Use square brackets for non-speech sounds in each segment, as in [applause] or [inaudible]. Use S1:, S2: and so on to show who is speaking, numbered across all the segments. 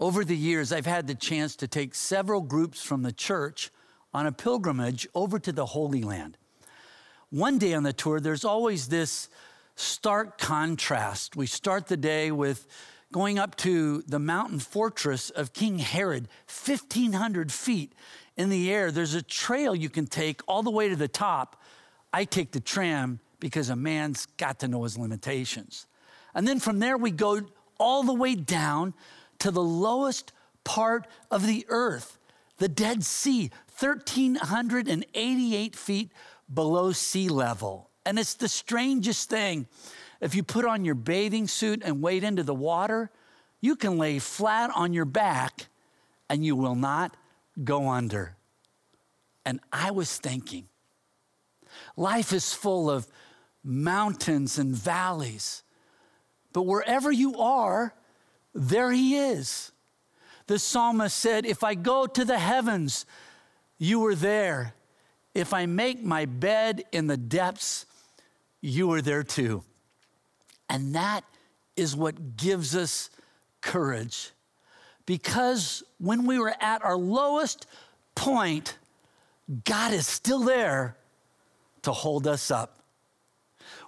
S1: Over the years, I've had the chance to take several groups from the church on a pilgrimage over to the Holy Land. One day on the tour, there's always this stark contrast. We start the day with going up to the mountain fortress of King Herod, 1,500 feet in the air. There's a trail you can take all the way to the top. I take the tram because a man's got to know his limitations. And then from there, we go all the way down to the lowest part of the earth, the Dead Sea, 1,388 feet below sea level. And it's the strangest thing. If you put on your bathing suit and wade into the water, you can lay flat on your back and you will not go under. And I was thinking, life is full of mountains and valleys, but wherever you are, there he is. The psalmist said, If I go to the heavens, you are there. If I make my bed in the depths, you are there too. And that is what gives us courage. Because when we were at our lowest point, God is still there to hold us up.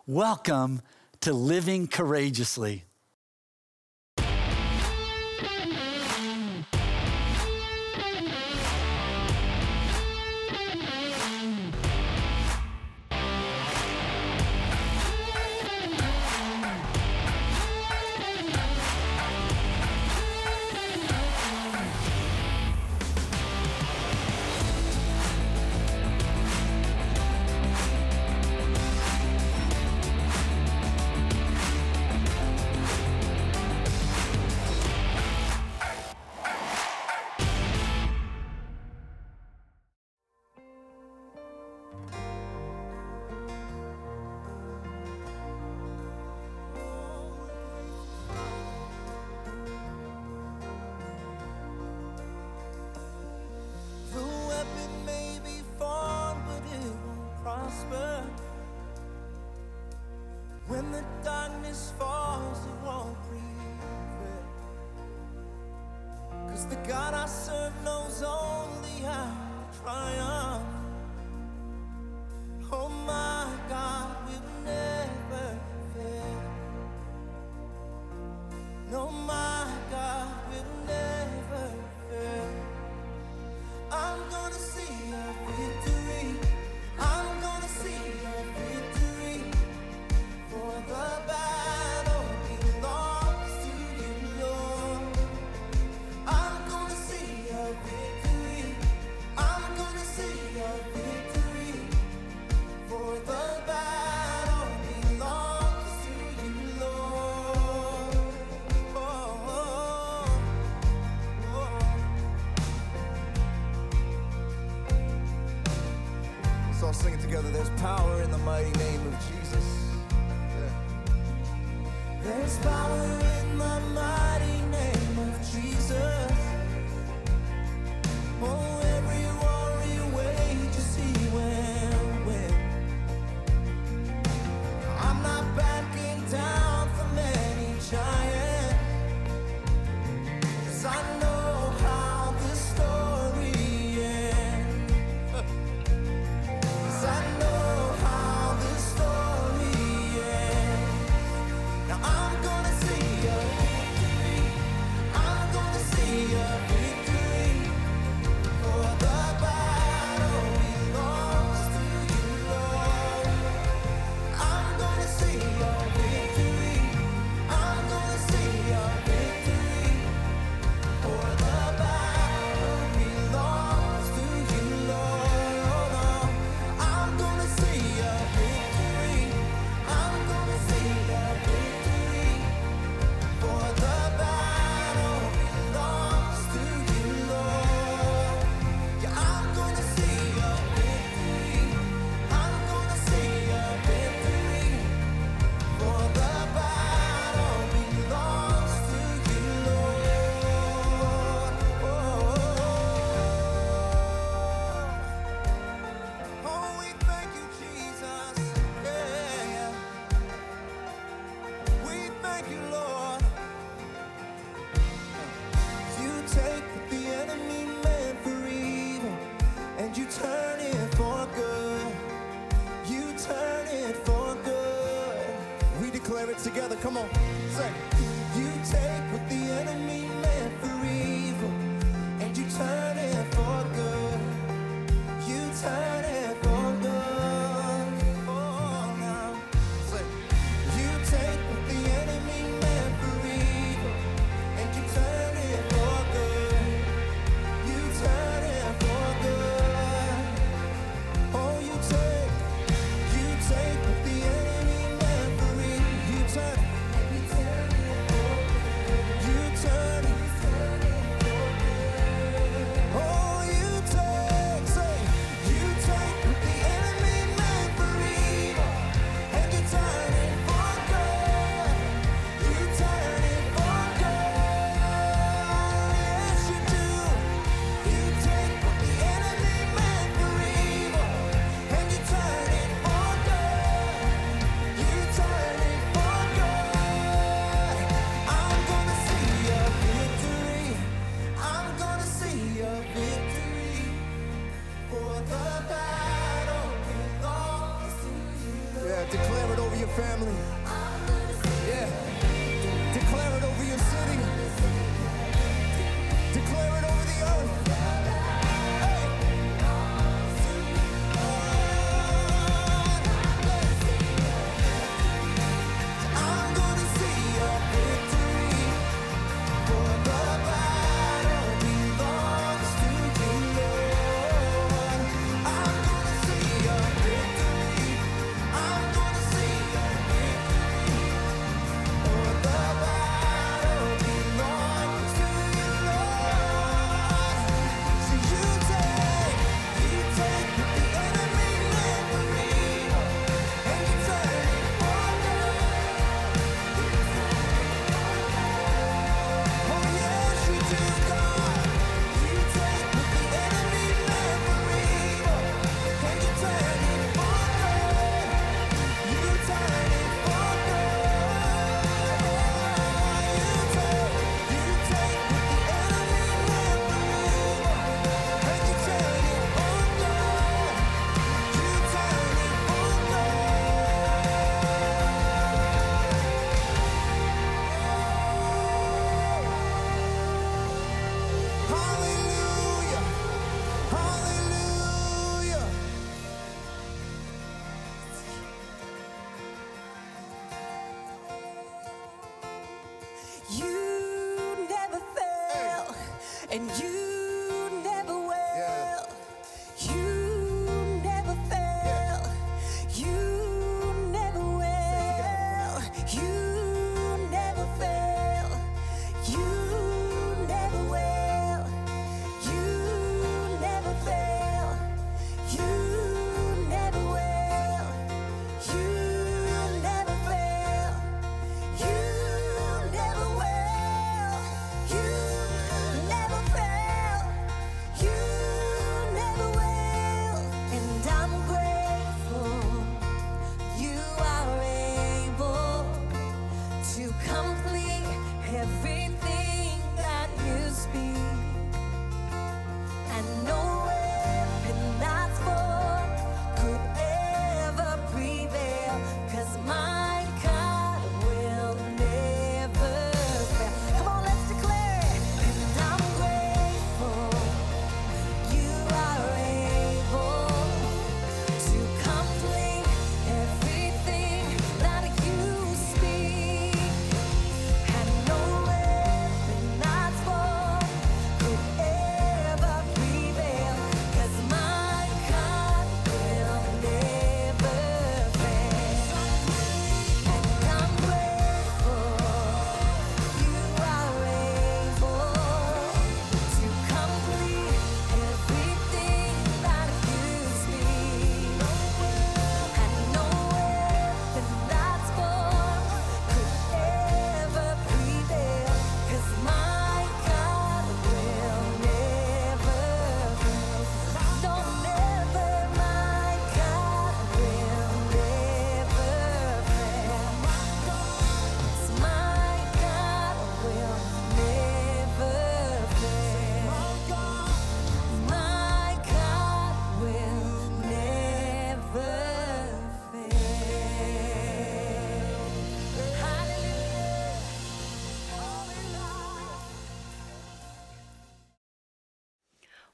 S1: Welcome to Living Courageously.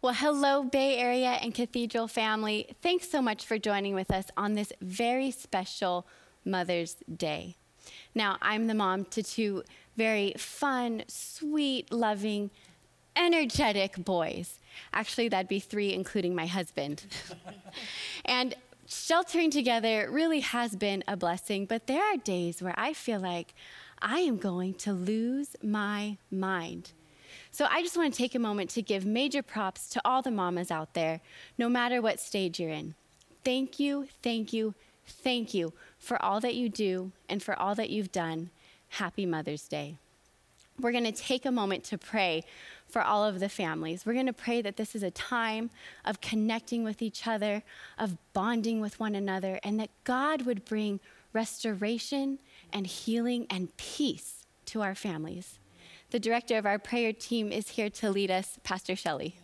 S2: Well, hello, Bay Area and Cathedral family. Thanks so much for joining with us on this very special Mother's Day. Now, I'm the mom to two very fun, sweet, loving, energetic boys. Actually, that'd be three, including my husband. [laughs] and sheltering together really has been a blessing, but there are days where I feel like I am going to lose my mind. So I just want to take a moment to give major props to all the mamas out there, no matter what stage you're in. Thank you, thank you, thank you for all that you do and for all that you've done. Happy Mother's Day. We're going to take a moment to pray for all of the families. We're going to pray that this is a time of connecting with each other, of bonding with one another, and that God would bring restoration and healing and peace to our families. The director of our prayer team is here to lead us, Pastor Shelley.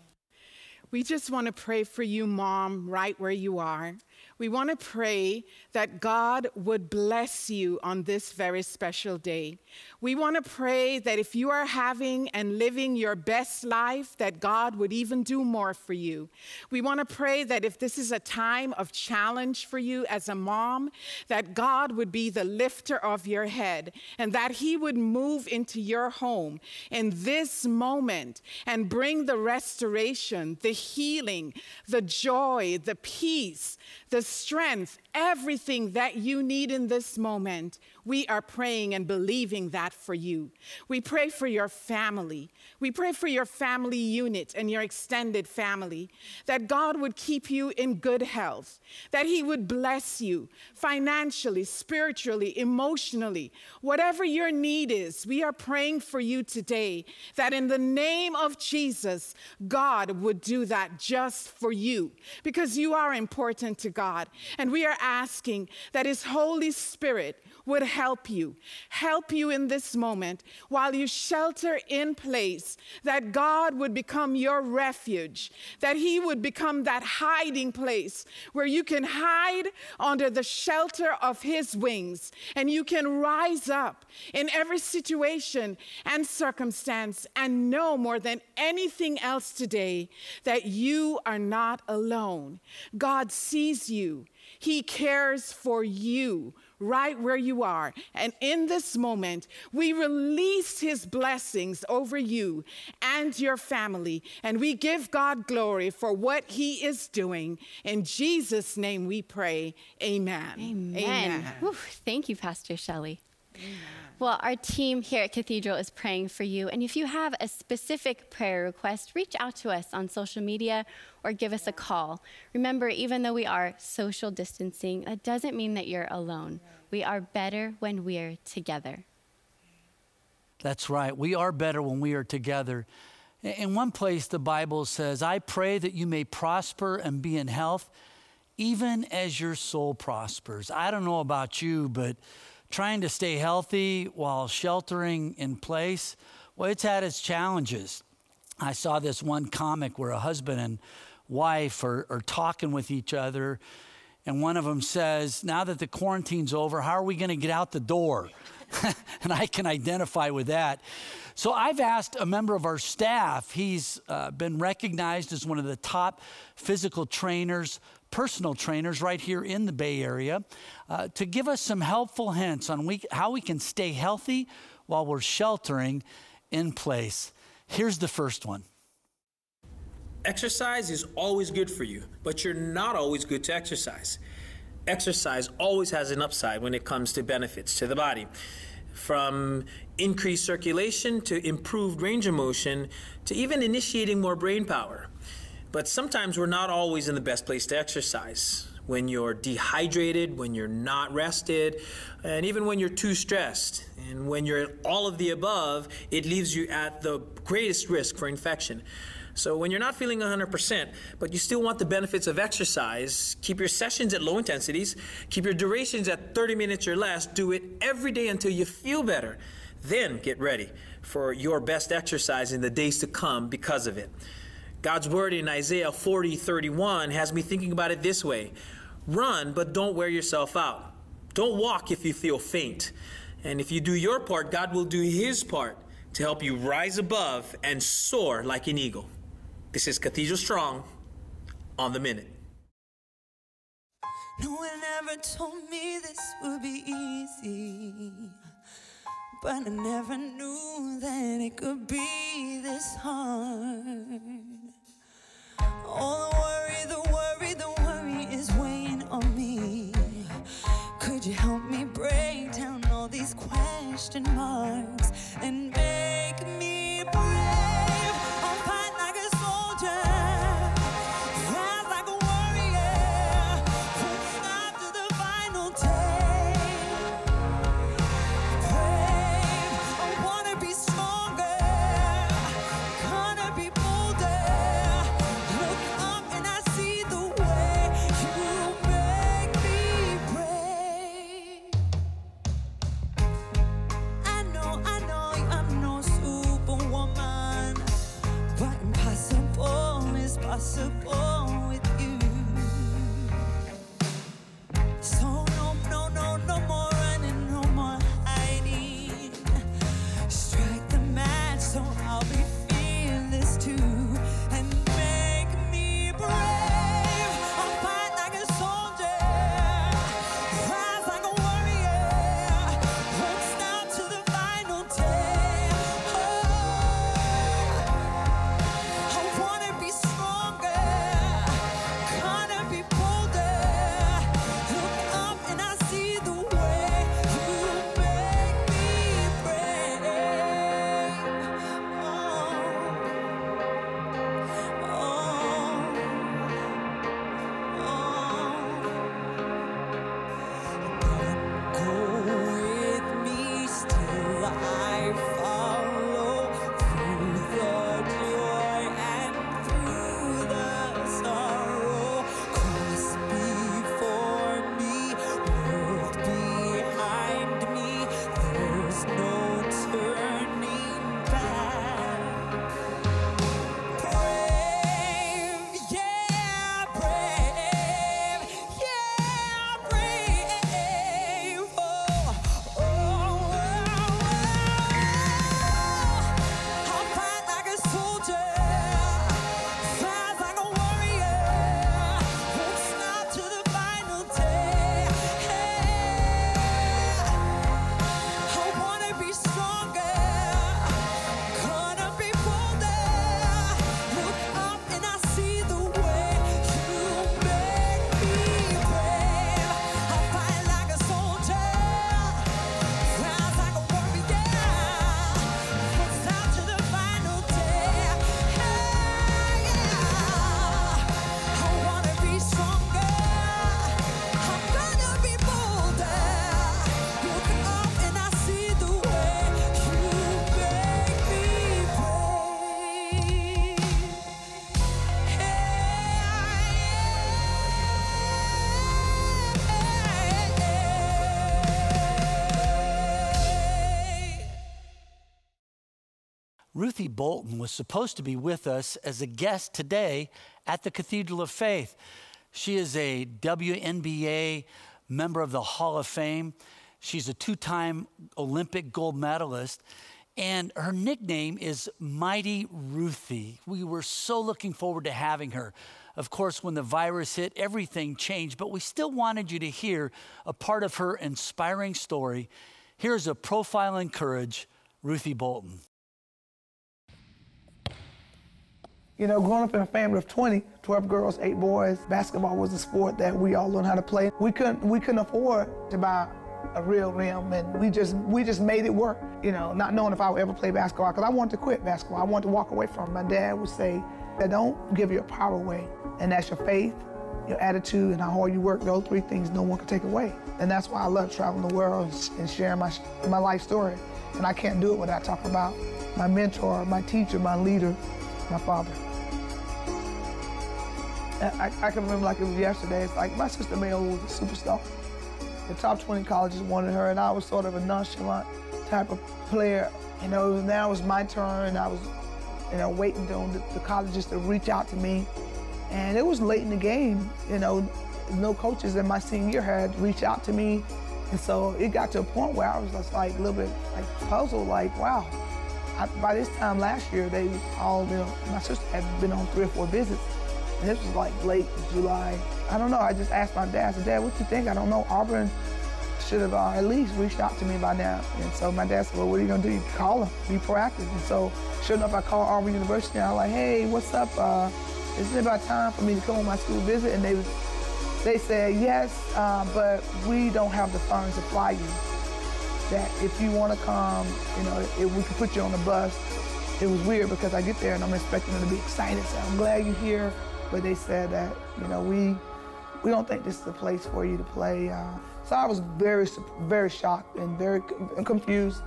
S3: We just want to pray for you, Mom, right where you are. We want to pray that God would bless you on this very special day. We want to pray that if you are having and living your best life, that God would even do more for you. We want to pray that if this is a time of challenge for you as a mom, that God would be the lifter of your head and that He would move into your home in this moment and bring the restoration, the healing, the joy, the peace, the strength, everything that you need in this moment. We are praying and believing that for you. We pray for your family. We pray for your family unit and your extended family, that God would keep you in good health, that He would bless you financially, spiritually, emotionally, whatever your need is. We are praying for you today that in the name of Jesus, God would do that just for you because you are important to God. And we are asking that His Holy Spirit would help you, help you in this moment while you shelter in place, that God would become your refuge, that He would become that hiding place where you can hide under the shelter of His wings and you can rise up in every situation and circumstance and know more than anything else today that you are not alone. God sees you. He cares for you right where you are. And in this moment, we release His blessings over you and your family. And we give God glory for what He is doing. In Jesus' name we pray. Amen.
S2: Amen. Whew, thank you, Pastor Shelley. Well, our team here at Cathedral is praying for you. And if you have a specific prayer request, reach out to us on social media or give us a call. Remember, even though we are social distancing, that doesn't mean that you're alone. We are better when we're together.
S1: That's right. We are better when we are together. In one place, the Bible says, I pray that you may prosper and be in health, even as your soul prospers. I don't know about you, but trying to stay healthy while sheltering in place, well, it's had its challenges. I saw this one comic where a husband and wife are, are talking with each other, and one of them says, Now that the quarantine's over, how are we going to get out the door? [laughs] and I can identify with that. So I've asked a member of our staff, he's uh, been recognized as one of the top physical trainers, personal trainers right here in the Bay Area, uh, to give us some helpful hints on we, how we can stay healthy while we're sheltering in place. Here's the first one.
S4: Exercise is always good for you, but you're not always good to exercise. Exercise always has an upside when it comes to benefits to the body. From increased circulation to improved range of motion to even initiating more brain power. But sometimes we're not always in the best place to exercise. When you're dehydrated, when you're not rested, and even when you're too stressed. And when you're all of the above, it leaves you at the greatest risk for infection. So when you're not feeling 100%, but you still want the benefits of exercise, keep your sessions at low intensities, keep your durations at 30 minutes or less, do it every day until you feel better. Then get ready for your best exercise in the days to come because of it. God's word in Isaiah 40, 31 has me thinking about it this way Run, but don't wear yourself out. Don't walk if you feel faint. And if you do your part, God will do his part to help you rise above and soar like an eagle. This is Cathedral Strong on the Minute.
S5: No one ever told me this would be easy. But I never knew that it could be this hard.
S1: Ruthie Bolton was supposed to be with us as a guest today at the Cathedral of Faith. She is a WNBA member of the Hall of Fame. She's a two time Olympic gold medalist. And her nickname is Mighty Ruthie. We were so looking forward to having her. Of course, when the virus hit, everything changed, but we still wanted you to hear a part of her inspiring story. Here's a profile in courage, Ruthie Bolton.
S6: You know, growing up in a family of 20, 12 girls, eight boys, basketball was a sport that we all learned how to play. We couldn't, we couldn't afford to buy a real rim, and we just, we just made it work. You know, not knowing if I would ever play basketball, because I wanted to quit basketball. I wanted to walk away from it. My dad would say, don't give your power away, and that's your faith, your attitude, and how hard you work. Those three things no one can take away. And that's why I love traveling the world and sharing my, my life story. And I can't do it without talking about my mentor, my teacher, my leader, my father. I, I can remember like it was yesterday. It's like my sister Mayo was a superstar. The top 20 colleges wanted her, and I was sort of a nonchalant type of player. You know, now it was my turn. And I was, you know, waiting on the, the colleges to reach out to me. And it was late in the game. You know, no coaches in my senior year had reached out to me. And so it got to a point where I was just like a little bit like puzzled, like, wow, I, by this time last year, they all, you know, my sister had been on three or four visits. This was like late July. I don't know. I just asked my dad, I said, Dad, what you think? I don't know. Auburn should have uh, at least reached out to me by now. And so my dad said, well, what are you gonna do? You call them, be proactive. And so sure enough, I called Auburn University and I was like, hey, what's up? Uh, is it about time for me to come on my school visit? And they was, they said, yes, uh, but we don't have the funds to fly you. That if you wanna come, you know, if we can put you on the bus. It was weird because I get there and I'm expecting them to be excited. So I'm glad you're here. But they said that, you know, we, we don't think this is the place for you to play. Uh, so I was very, very shocked and very con- confused.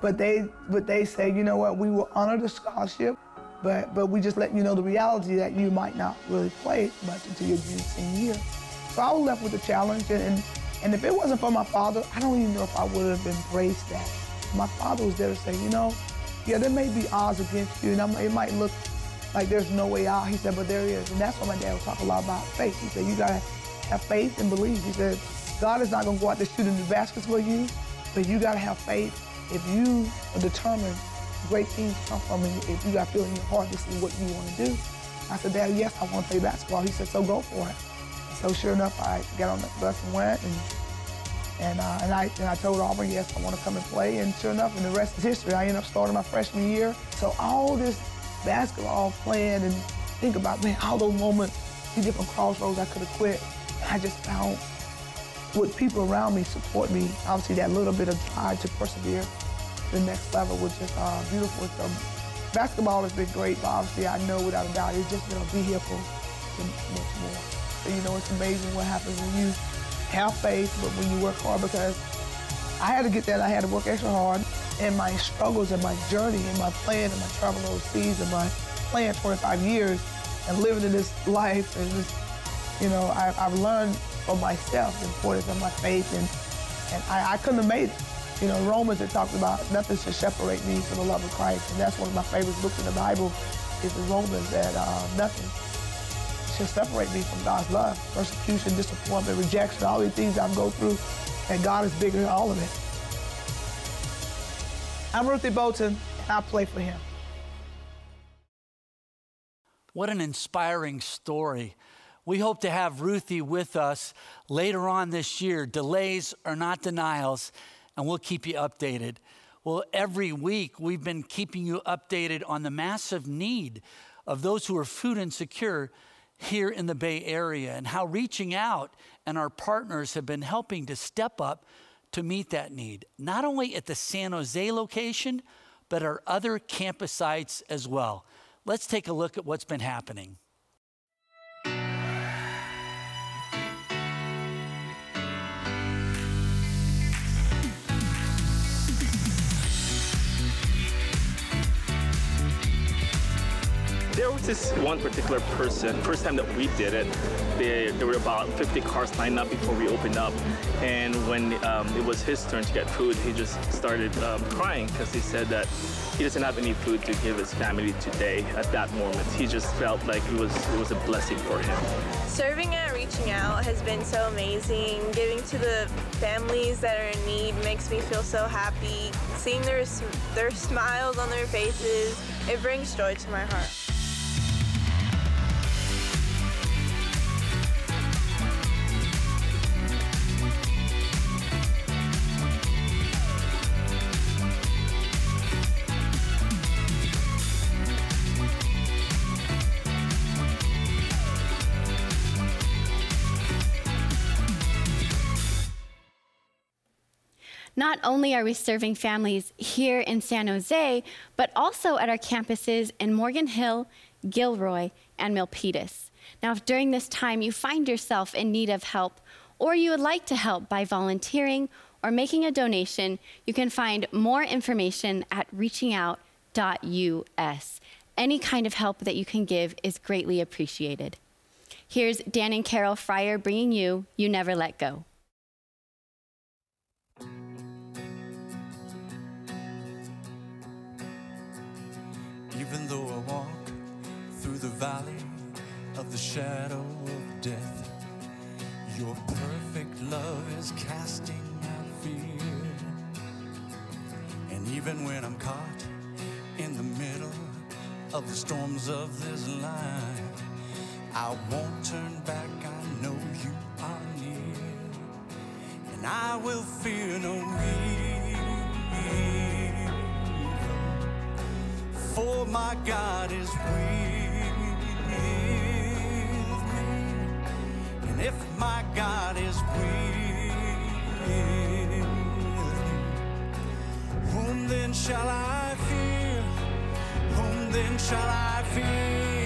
S6: But they, but they say, you know what, we will honor the scholarship, but, but we just let you know the reality that you might not really play much until your junior year. So I was left with the challenge, and, and, if it wasn't for my father, I don't even know if I would have embraced that. My father was there to say, you know, yeah, there may be odds against you, and it might look like there's no way out. He said, but there is. And that's why my dad was talking a lot about faith. He said, you gotta have faith and believe. He said, God is not gonna go out there shooting the baskets for you, but you gotta have faith. If you are determined, great things come from it. If you got feel in your heart, this is what you wanna do. I said, Dad, yes, I wanna play basketball. He said, so go for it. So sure enough, I got on the bus and went, and and, uh, and, I, and I told Auburn, yes, I want to come and play. And sure enough, and the rest is history. I ended up starting my freshman year. So all this basketball playing and think about, man, all those moments, the different crossroads I could have quit. I just found with people around me support me. Obviously, that little bit of drive to persevere the next level was just uh, beautiful. So basketball has been great, but obviously I know without a doubt it's just going to be here for much more. So, you know, it's amazing what happens when you have faith, but when you work hard because I had to get that. I had to work extra hard. And my struggles and my journey and my plan and my travel overseas and my playing 25 years and living in this life and this, you know, I, I've learned for myself the importance of my faith and, and I, I couldn't have made it. You know, Romans it talks about nothing should separate me from the love of Christ. And that's one of my favorite books in the Bible is the Romans that uh, nothing should separate me from God's love. Persecution, disappointment, rejection, all these things I go through, and God is bigger than all of it. I'm Ruthie Bolton, and I play for him.
S1: What an inspiring story. We hope to have Ruthie with us later on this year. Delays are not denials, and we'll keep you updated. Well, every week we've been keeping you updated on the massive need of those who are food insecure here in the Bay Area and how reaching out and our partners have been helping to step up to meet that need, not only at the San Jose location, but our other campus sites as well. Let's take a look at what's been happening.
S7: There was this one particular person, first time that we did it, there, there were about 50 cars lined up before we opened up. And when um, it was his turn to get food, he just started um, crying because he said that he doesn't have any food to give his family today at that moment. He just felt like it was, it was a blessing for him.
S8: Serving at Reaching Out has been so amazing. Giving to the families that are in need makes me feel so happy. Seeing their, their smiles on their faces, it brings joy to my heart.
S2: Not only are we serving families here in San Jose, but also at our campuses in Morgan Hill, Gilroy, and Milpitas. Now, if during this time you find yourself in need of help, or you would like to help by volunteering or making a donation, you can find more information at reachingout.us. Any kind of help that you can give is greatly appreciated. Here's Dan and Carol Fryer bringing you You Never Let Go.
S9: Even though I walk through the valley of the shadow of death, your perfect love is casting out fear. And even when I'm caught in the middle
S10: of the storms of this life, I won't turn back. I know you are near, and I will fear no evil for my God is with me. And if my God is with me, whom then shall I fear? Whom then shall I fear?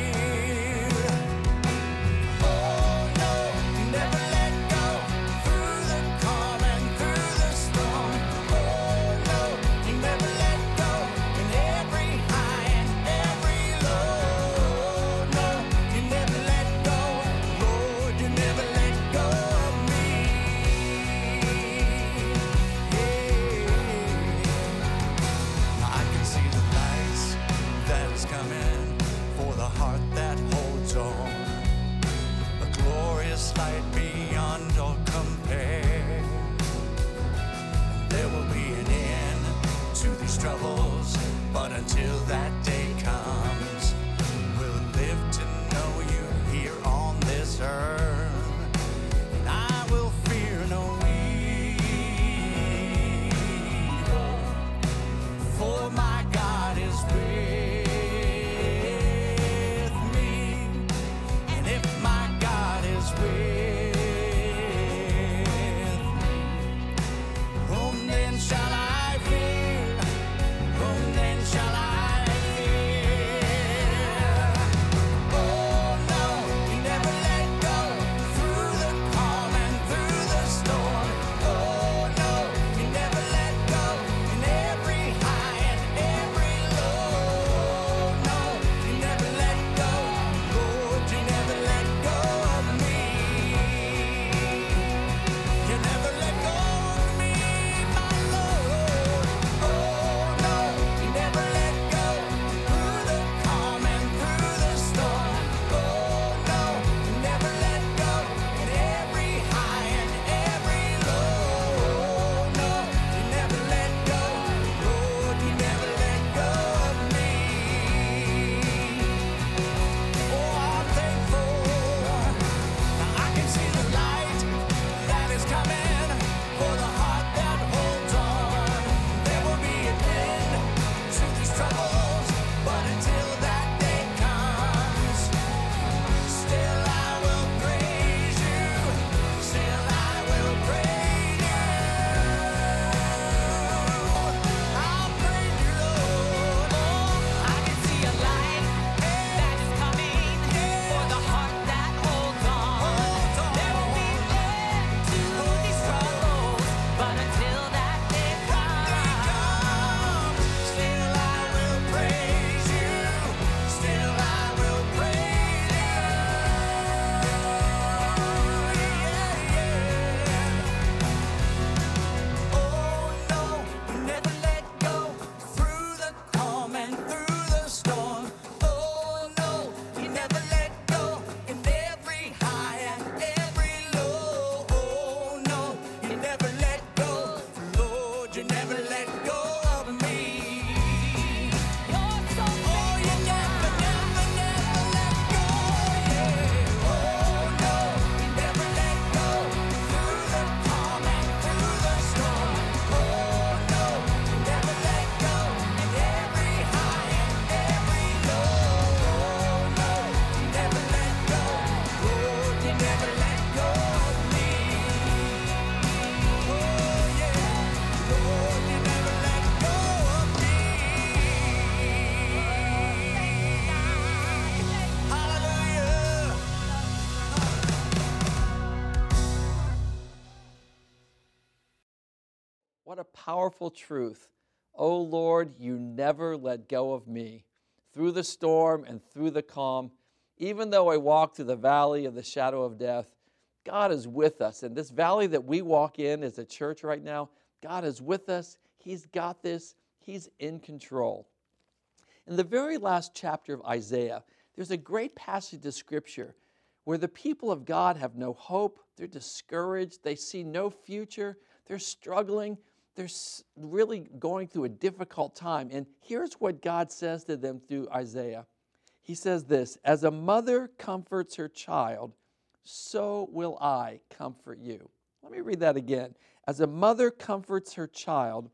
S11: powerful truth Oh Lord, you never let go of me. Through the storm and through the calm, even though I walk through the valley of the shadow of death, God is with us. And this valley that we walk in as a church right now, God is with us. He's got this, He's in control. In the very last chapter of Isaiah, there's a great passage of scripture where the people of God have no hope, they're discouraged, they see no future, they're struggling, they're really going through a difficult time. And here's what God says to them through Isaiah He says this As a mother comforts her child, so will I comfort you. Let me read that again. As a mother comforts her child,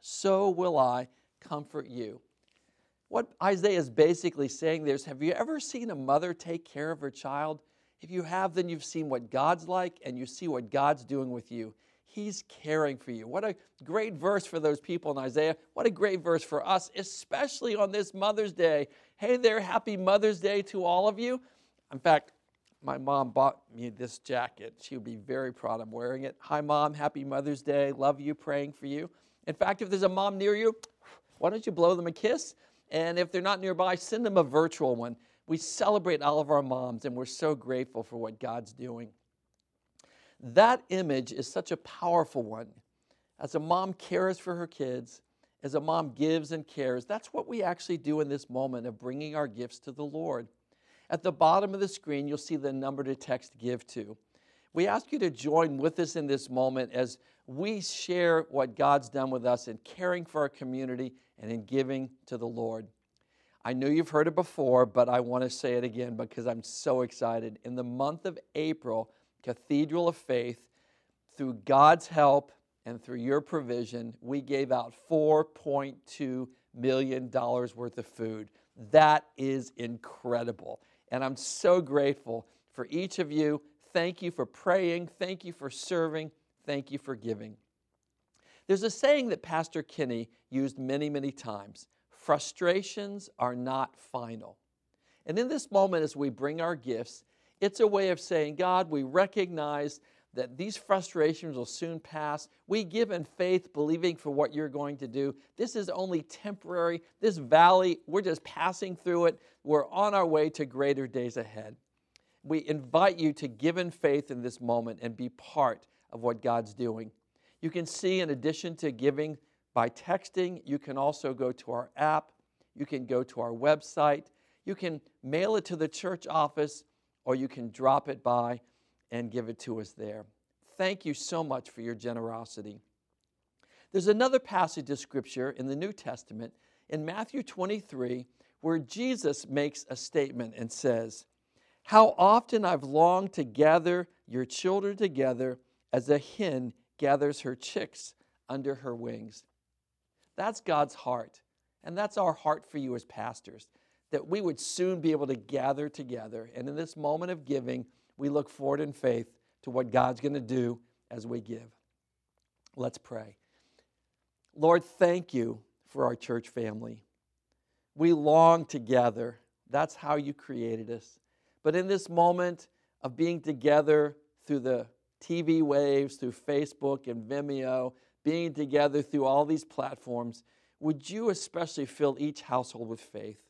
S11: so will I comfort you. What Isaiah is basically saying there is Have you ever seen a mother take care of her child? If you have, then you've seen what God's like and you see what God's doing with you. He's caring for you. What a great verse for those people in Isaiah. What a great verse for us, especially on this Mother's Day. Hey there, happy Mother's Day to all of you. In fact, my mom bought me this jacket. She would be very proud I'm wearing it. Hi, Mom. Happy Mother's Day. Love you, praying for you. In fact, if there's a mom near you, why don't you blow them a kiss? And if they're not nearby, send them a virtual one. We celebrate all of our moms, and we're so grateful for what God's doing. That image is such a powerful one. As a mom cares for her kids, as a mom gives and cares, that's what we actually do in this moment of bringing our gifts to the Lord. At the bottom of the screen, you'll see the number to text give to. We ask you to join with us in this moment as we share what God's done with us in caring for our community and in giving to the Lord. I know you've heard it before, but I want to say it again because I'm so excited. In the month of April, Cathedral of Faith, through God's help and through your provision, we gave out $4.2 million worth of food. That is incredible. And I'm so grateful for each of you. Thank you for praying. Thank you for serving. Thank you for giving. There's a saying that Pastor Kinney used many, many times frustrations are not final. And in this moment, as we bring our gifts, it's a way of saying, God, we recognize that these frustrations will soon pass. We give in faith, believing for what you're going to do. This is only temporary. This valley, we're just passing through it. We're on our way to greater days ahead. We invite you to give in faith in this moment and be part of what God's doing. You can see, in addition to giving by texting, you can also go to our app, you can go to our website, you can mail it to the church office, or you can drop it by and give it to us there. Thank you so much for your generosity. There's another passage of scripture in the New Testament in Matthew 23 where Jesus makes a statement and says, How often I've longed to gather your children together as a hen gathers her chicks under her wings. That's God's heart. And that's our heart for you as pastors, that we would soon be able to gather together. And in this moment of giving, we look forward in faith to what God's going to do as we give. Let's pray. Lord, thank you for our church family. We long together. That's how you created us. But in this moment of being together through the TV waves, through Facebook and Vimeo, being together through all these platforms, would you especially fill each household with faith?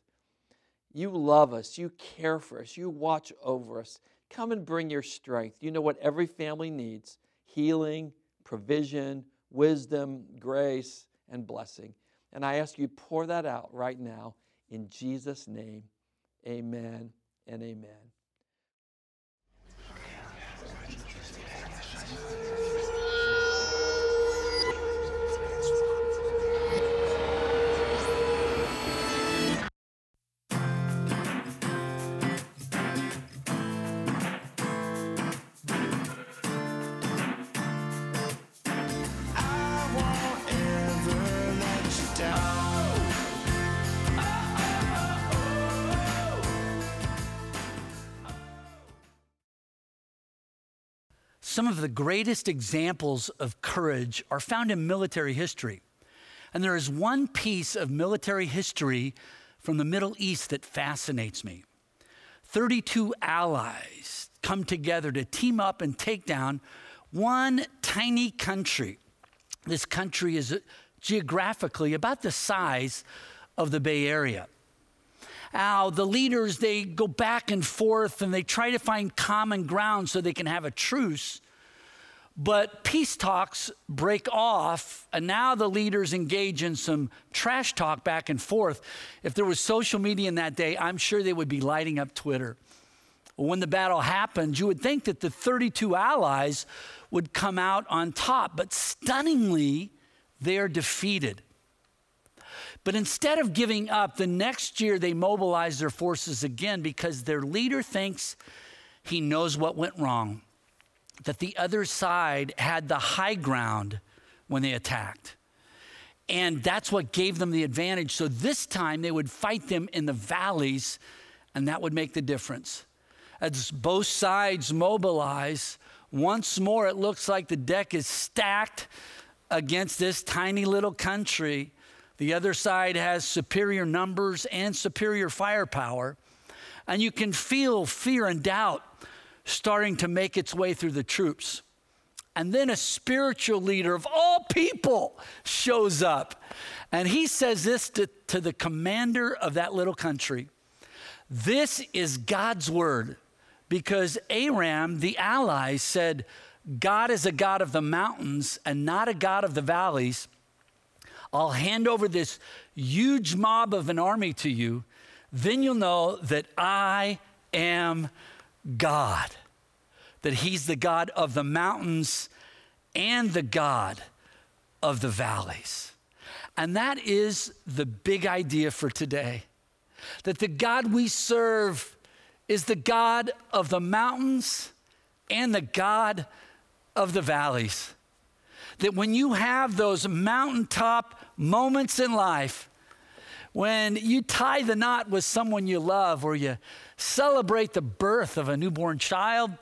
S11: You love us, you care for us, you watch over us. Come and bring your strength. You know what every family needs healing, provision, wisdom, grace, and blessing. And I ask you, pour that out right now in Jesus' name. Amen and amen.
S1: Some of the greatest examples of courage are found in military history. And there is one piece of military history from the Middle East that fascinates me. 32 allies come together to team up and take down one tiny country. This country is geographically about the size of the Bay Area. Now, the leaders, they go back and forth and they try to find common ground so they can have a truce. But peace talks break off, and now the leaders engage in some trash talk back and forth. If there was social media in that day, I'm sure they would be lighting up Twitter. When the battle happened, you would think that the 32 allies would come out on top, but stunningly, they are defeated. But instead of giving up, the next year they mobilize their forces again because their leader thinks he knows what went wrong, that the other side had the high ground when they attacked. And that's what gave them the advantage. So this time they would fight them in the valleys, and that would make the difference. As both sides mobilize, once more it looks like the deck is stacked against this tiny little country. The other side has superior numbers and superior firepower. And you can feel fear and doubt starting to make its way through the troops. And then a spiritual leader of all people shows up. And he says this to, to the commander of that little country This is God's word. Because Aram, the ally, said, God is a God of the mountains and not a God of the valleys. I'll hand over this huge mob of an army to you. Then you'll know that I am God, that He's the God of the mountains and the God of the valleys. And that is the big idea for today that the God we serve is the God of the mountains and the God of the valleys. That when you have those mountaintop moments in life, when you tie the knot with someone you love, or you celebrate the birth of a newborn child,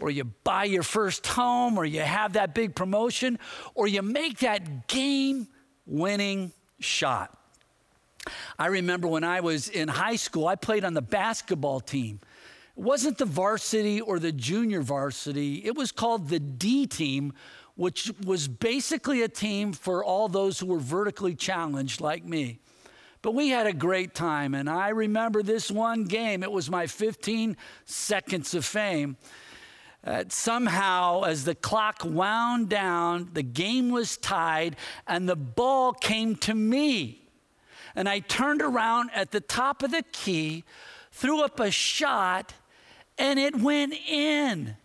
S1: or you buy your first home, or you have that big promotion, or you make that game winning shot. I remember when I was in high school, I played on the basketball team. It wasn't the varsity or the junior varsity, it was called the D team, which was basically a team for all those who were vertically challenged like me. But we had a great time, and I remember this one game. It was my 15 seconds of fame. Uh, somehow, as the clock wound down, the game was tied, and the ball came to me. And I turned around at the top of the key, threw up a shot, and it went in.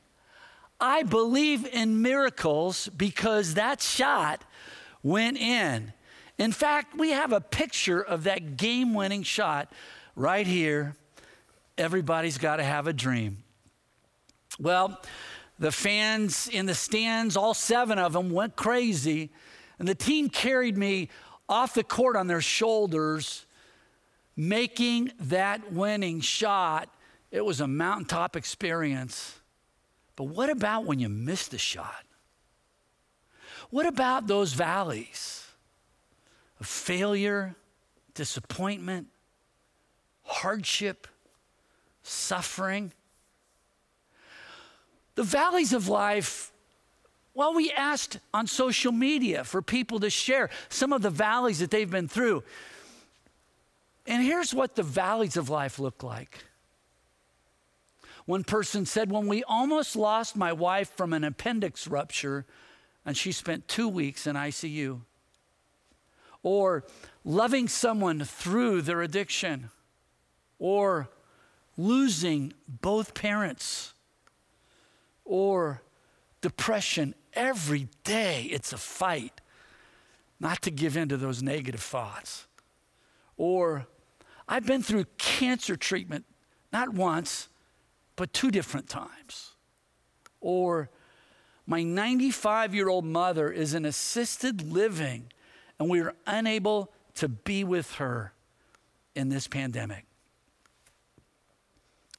S1: I believe in miracles because that shot went in. In fact, we have a picture of that game winning shot right here. Everybody's got to have a dream. Well, the fans in the stands, all seven of them, went crazy, and the team carried me off the court on their shoulders, making that winning shot. It was a mountaintop experience. But what about when you miss the shot? What about those valleys of failure, disappointment, hardship, suffering? The valleys of life, well, we asked on social media for people to share some of the valleys that they've been through. And here's what the valleys of life look like. One person said, When we almost lost my wife from an appendix rupture, and she spent two weeks in ICU. Or loving someone through their addiction. Or losing both parents. Or depression. Every day it's a fight not to give in to those negative thoughts. Or I've been through cancer treatment, not once, but two different times. Or my 95 year old mother is in assisted living and we are unable to be with her in this pandemic.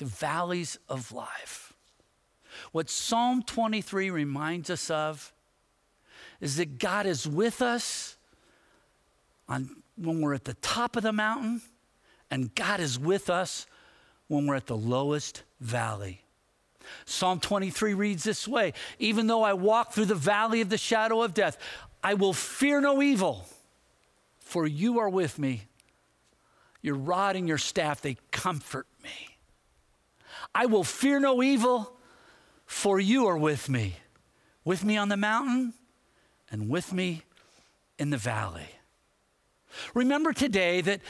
S1: The valleys of life. What Psalm 23 reminds us of is that God is with us on, when we're at the top of the mountain, and God is with us when we're at the lowest valley. Psalm 23 reads this way Even though I walk through the valley of the shadow of death, I will fear no evil, for you are with me. Your rod and your staff, they comfort me. I will fear no evil, for you are with me. With me on the mountain and with me in the valley. Remember today that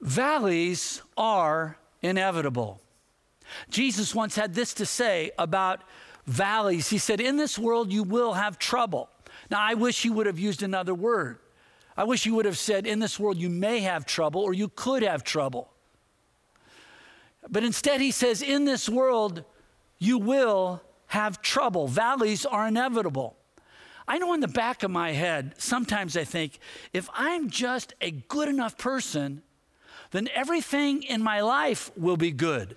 S1: valleys are inevitable. Jesus once had this to say about valleys. He said, In this world you will have trouble. Now, I wish he would have used another word. I wish you would have said, In this world you may have trouble or you could have trouble. But instead, he says, In this world you will have trouble. Valleys are inevitable. I know in the back of my head, sometimes I think, if I'm just a good enough person, then everything in my life will be good.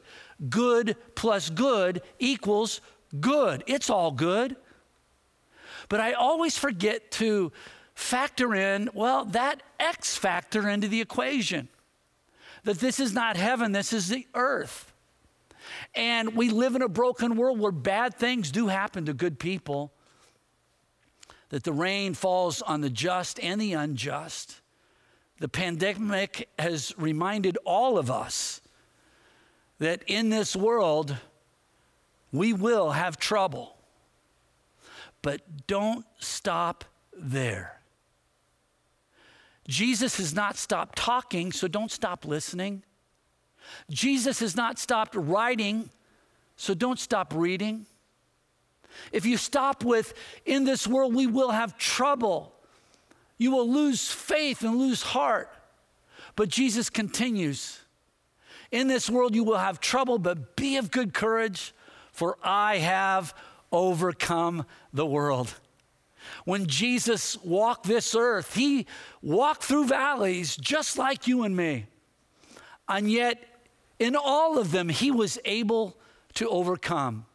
S1: Good plus good equals good. It's all good. But I always forget to factor in, well, that X factor into the equation. That this is not heaven, this is the earth. And we live in a broken world where bad things do happen to good people. That the rain falls on the just and the unjust. The pandemic has reminded all of us that in this world, we will have trouble. But don't stop there. Jesus has not stopped talking, so don't stop listening. Jesus has not stopped writing, so don't stop reading. If you stop with, in this world we will have trouble, you will lose faith and lose heart. But Jesus continues, in this world you will have trouble, but be of good courage, for I have overcome the world. When Jesus walked this earth, he walked through valleys just like you and me. And yet, in all of them, he was able to overcome.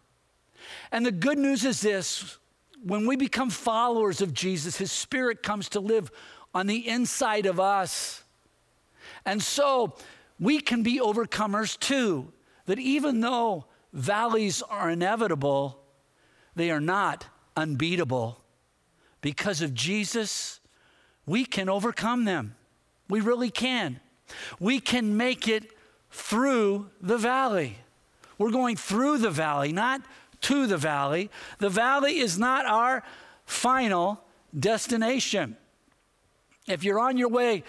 S1: And the good news is this when we become followers of Jesus, his spirit comes to live on the inside of us. And so we can be overcomers too. That even though valleys are inevitable, they are not unbeatable. Because of Jesus, we can overcome them. We really can. We can make it through the valley. We're going through the valley, not to the valley. The valley is not our final destination. If you're on your way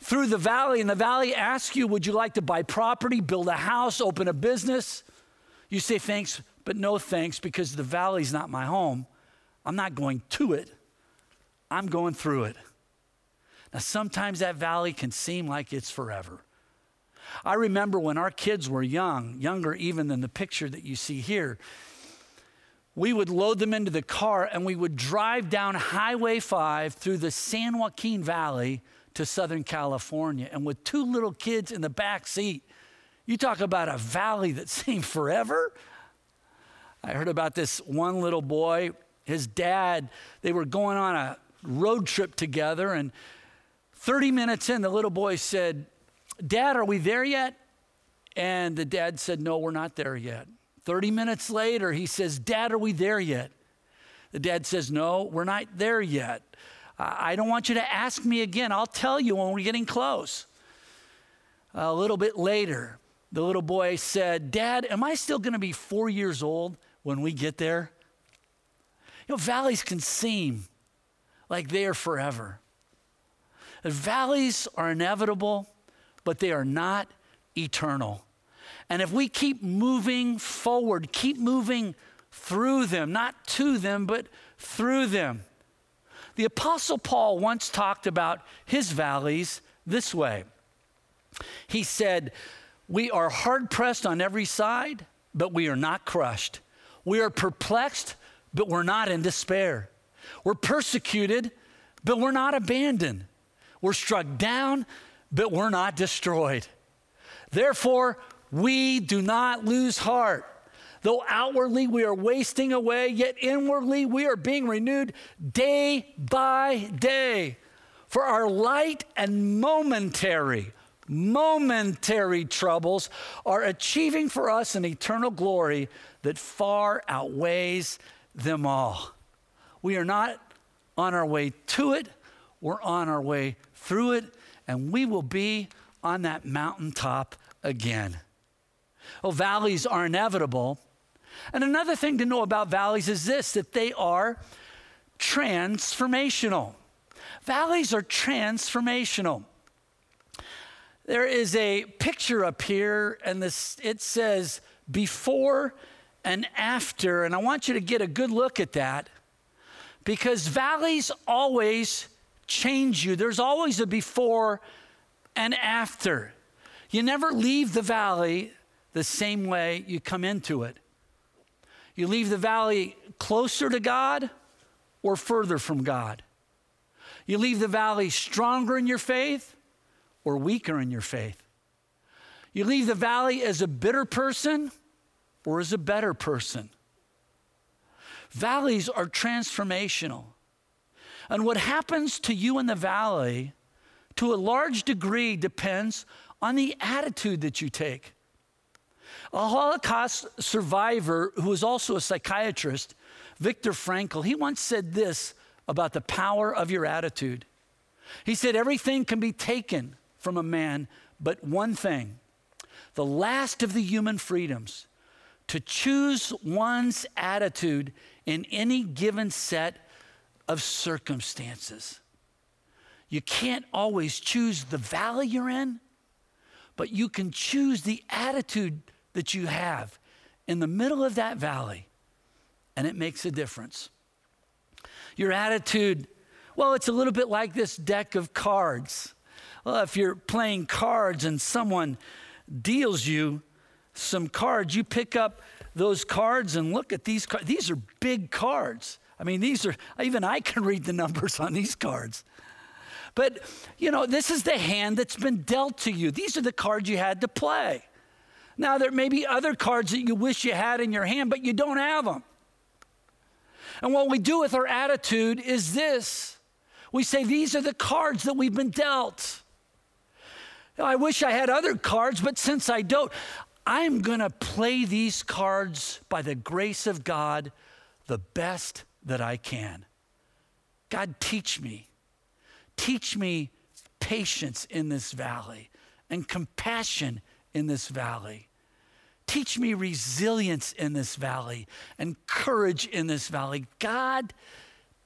S1: through the valley and the valley asks you, Would you like to buy property, build a house, open a business? You say thanks, but no thanks because the valley's not my home. I'm not going to it, I'm going through it. Now, sometimes that valley can seem like it's forever. I remember when our kids were young, younger even than the picture that you see here, we would load them into the car and we would drive down Highway 5 through the San Joaquin Valley to Southern California. And with two little kids in the back seat, you talk about a valley that [laughs] seemed forever. I heard about this one little boy, his dad, they were going on a road trip together. And 30 minutes in, the little boy said, Dad, are we there yet? And the dad said, No, we're not there yet. 30 minutes later, he says, Dad, are we there yet? The dad says, No, we're not there yet. I don't want you to ask me again. I'll tell you when we're getting close. A little bit later, the little boy said, Dad, am I still going to be four years old when we get there? You know, valleys can seem like they are forever. The valleys are inevitable, but they are not eternal. And if we keep moving forward, keep moving through them, not to them, but through them. The Apostle Paul once talked about his valleys this way. He said, We are hard pressed on every side, but we are not crushed. We are perplexed, but we're not in despair. We're persecuted, but we're not abandoned. We're struck down, but we're not destroyed. Therefore, we do not lose heart. Though outwardly we are wasting away, yet inwardly we are being renewed day by day. For our light and momentary, momentary troubles are achieving for us an eternal glory that far outweighs them all. We are not on our way to it, we're on our way through it, and we will be on that mountaintop again. Oh, valleys are inevitable. And another thing to know about valleys is this that they are transformational. Valleys are transformational. There is a picture up here, and this, it says before and after. And I want you to get a good look at that because valleys always change you. There's always a before and after. You never leave the valley the same way you come into it. You leave the valley closer to God or further from God. You leave the valley stronger in your faith or weaker in your faith. You leave the valley as a bitter person or as a better person. Valleys are transformational. And what happens to you in the valley, to a large degree, depends on the attitude that you take. A Holocaust survivor who was also a psychiatrist, Viktor Frankl, he once said this about the power of your attitude. He said, Everything can be taken from a man, but one thing the last of the human freedoms to choose one's attitude in any given set of circumstances. You can't always choose the valley you're in, but you can choose the attitude that you have in the middle of that valley, and it makes a difference. Your attitude, well, it's a little bit like this deck of cards. Well, if you're playing cards and someone deals you some cards, you pick up those cards and look at these cards. These are big cards. I mean, these are, even I can read the [laughs] numbers on these cards. But, you know, this is the hand that's been dealt to you. These are the cards you had to play. Now, there may be other cards that you wish you had in your hand, but you don't have them. And what we do with our attitude is this we say, These are the cards that we've been dealt. I wish I had other cards, but since I don't, I'm going to play these cards by the grace of God the best that I can. God, teach me. Teach me patience in this valley and compassion in this valley. Teach me resilience in this valley and courage in this valley. God,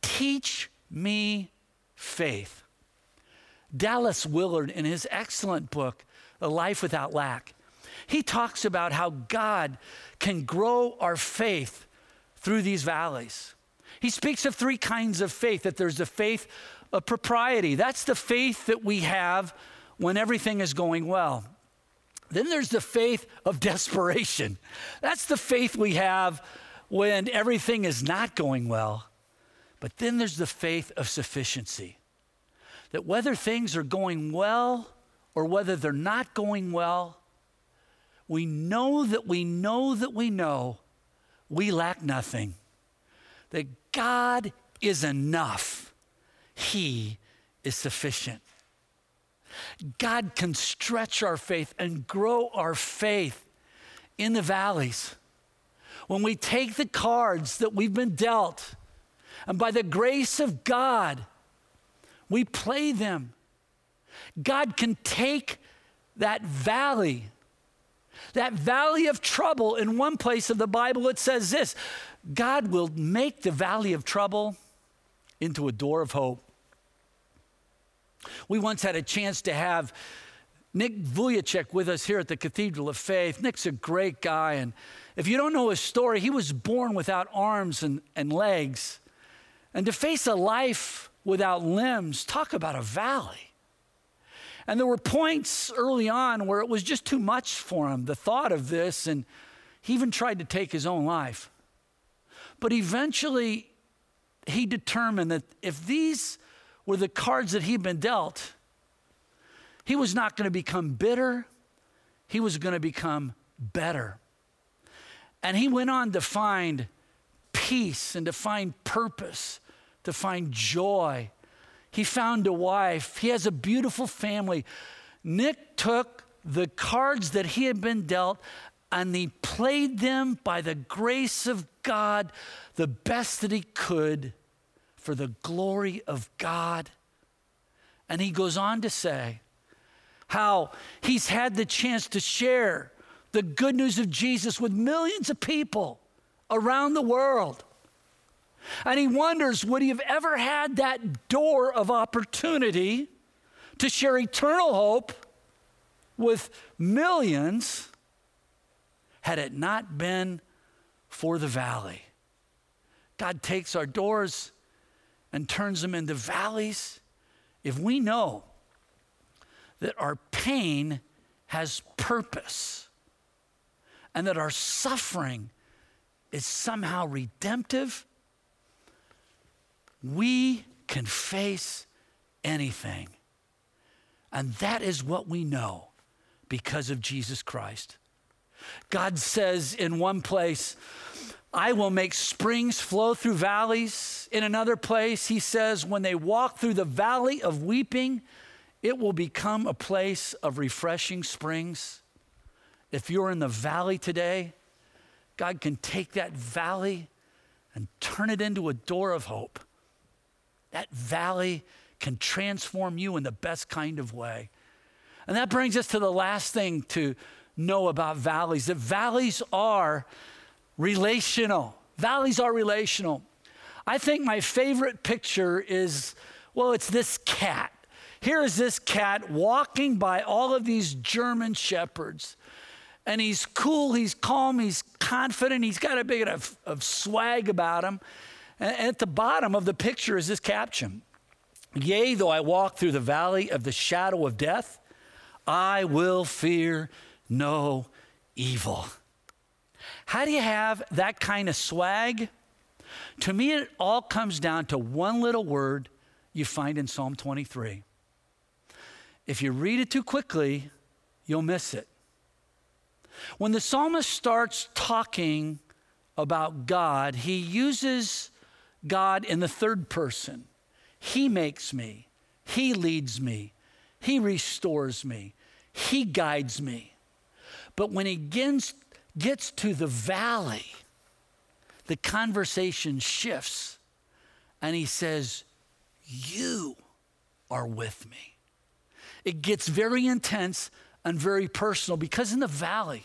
S1: teach me faith. Dallas Willard, in his excellent book, A Life Without Lack, he talks about how God can grow our faith through these valleys. He speaks of three kinds of faith that there's the faith of propriety, that's the faith that we have when everything is going well. Then there's the faith of desperation. That's the faith we have when everything is not going well. But then there's the faith of sufficiency. That whether things are going well or whether they're not going well, we know that we know that we know we lack nothing. That God is enough, He is sufficient. God can stretch our faith and grow our faith in the valleys. When we take the cards that we've been dealt, and by the grace of God, we play them. God can take that valley, that valley of trouble. In one place of the Bible, it says this God will make the valley of trouble into a door of hope. We once had a chance to have Nick Vujicic with us here at the Cathedral of Faith. Nick's a great guy, and if you don't know his story, he was born without arms and, and legs. And to face a life without limbs, talk about a valley. And there were points early on where it was just too much for him, the thought of this, and he even tried to take his own life. But eventually, he determined that if these were the cards that he'd been dealt, he was not going to become bitter, he was going to become better. And he went on to find peace and to find purpose, to find joy. He found a wife, he has a beautiful family. Nick took the cards that he had been dealt and he played them by the grace of God the best that he could for the glory of God. And he goes on to say how he's had the chance to share the good news of Jesus with millions of people around the world. And he wonders would he have ever had that door of opportunity to share eternal hope with millions had it not been for the valley? God takes our doors and turns them into valleys if we know that our pain has purpose and that our suffering is somehow redemptive, we can face anything. And that is what we know because of Jesus Christ. God says in one place, I will make springs flow through valleys. In another place, he says, when they walk through the valley of weeping, it will become a place of refreshing springs. If you're in the valley today, God can take that valley and turn it into a door of hope. That valley can transform you in the best kind of way. And that brings us to the last thing to know about valleys that valleys are relational. Valleys are relational. I think my favorite picture is well, it's this cat. Here is this cat walking by all of these German shepherds. And he's cool, he's calm, he's confident, he's got a bit of, of swag about him. And at the bottom of the picture is this caption Yea, though I walk through the valley of the shadow of death, I will fear no evil. How do you have that kind of swag? To me, it all comes down to one little word you find in Psalm 23. If you read it too quickly, you'll miss it. When the psalmist starts talking about God, he uses God in the third person. He makes me, He leads me, He restores me, He guides me. But when he gets, gets to the valley, the conversation shifts and he says, You are with me. It gets very intense and very personal because in the valley,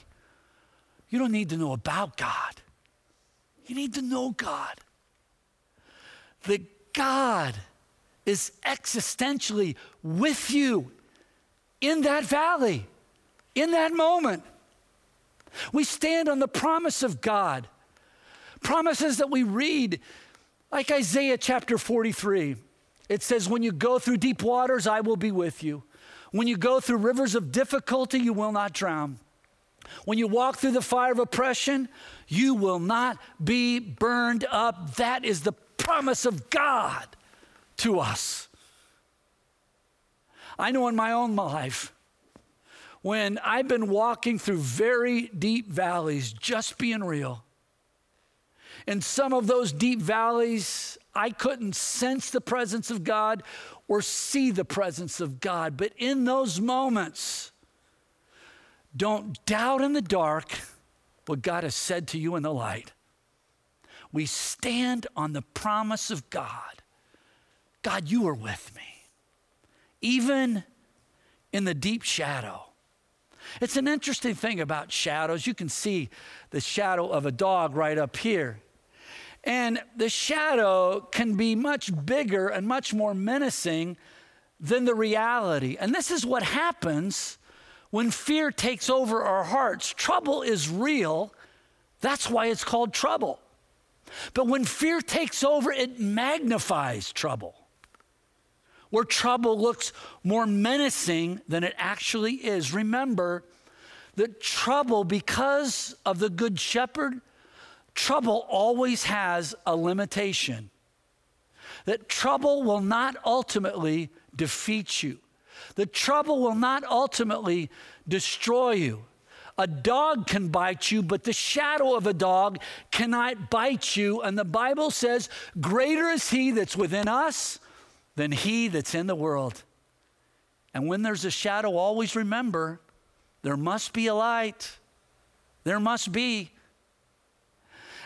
S1: you don't need to know about God. You need to know God. That God is existentially with you in that valley, in that moment. We stand on the promise of God, promises that we read, like Isaiah chapter 43. It says, When you go through deep waters, I will be with you. When you go through rivers of difficulty, you will not drown. When you walk through the fire of oppression, you will not be burned up. That is the promise of God to us. I know in my own life, when I've been walking through very deep valleys, just being real, in some of those deep valleys, I couldn't sense the presence of God or see the presence of God. But in those moments, don't doubt in the dark what God has said to you in the light. We stand on the promise of God. God, you are with me, even in the deep shadow. It's an interesting thing about shadows. You can see the shadow of a dog right up here. And the shadow can be much bigger and much more menacing than the reality. And this is what happens when fear takes over our hearts. Trouble is real. That's why it's called trouble. But when fear takes over, it magnifies trouble. Where trouble looks more menacing than it actually is. Remember that trouble, because of the Good Shepherd, trouble always has a limitation. That trouble will not ultimately defeat you. that trouble will not ultimately destroy you. A dog can bite you, but the shadow of a dog cannot bite you. And the Bible says, Greater is he that's within us than he that's in the world. And when there's a shadow, always remember there must be a light. There must be.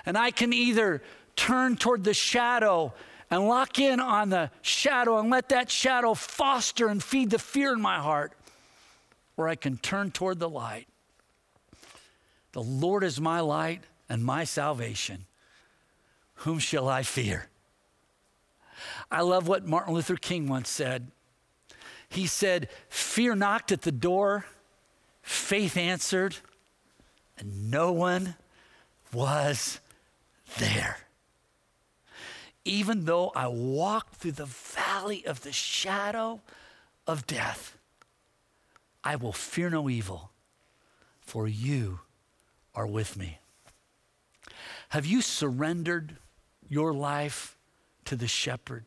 S1: And I can either turn toward the shadow and lock in on the shadow and let that shadow foster and feed the fear in my heart, or I can turn toward the light. The Lord is my light and my salvation. Whom shall I fear? I love what Martin Luther King once said. He said, Fear knocked at the door, faith answered, and no one was there. even though I walk through the valley of the shadow of death, I will fear no evil, for you are with me. Have you surrendered your life to the shepherd?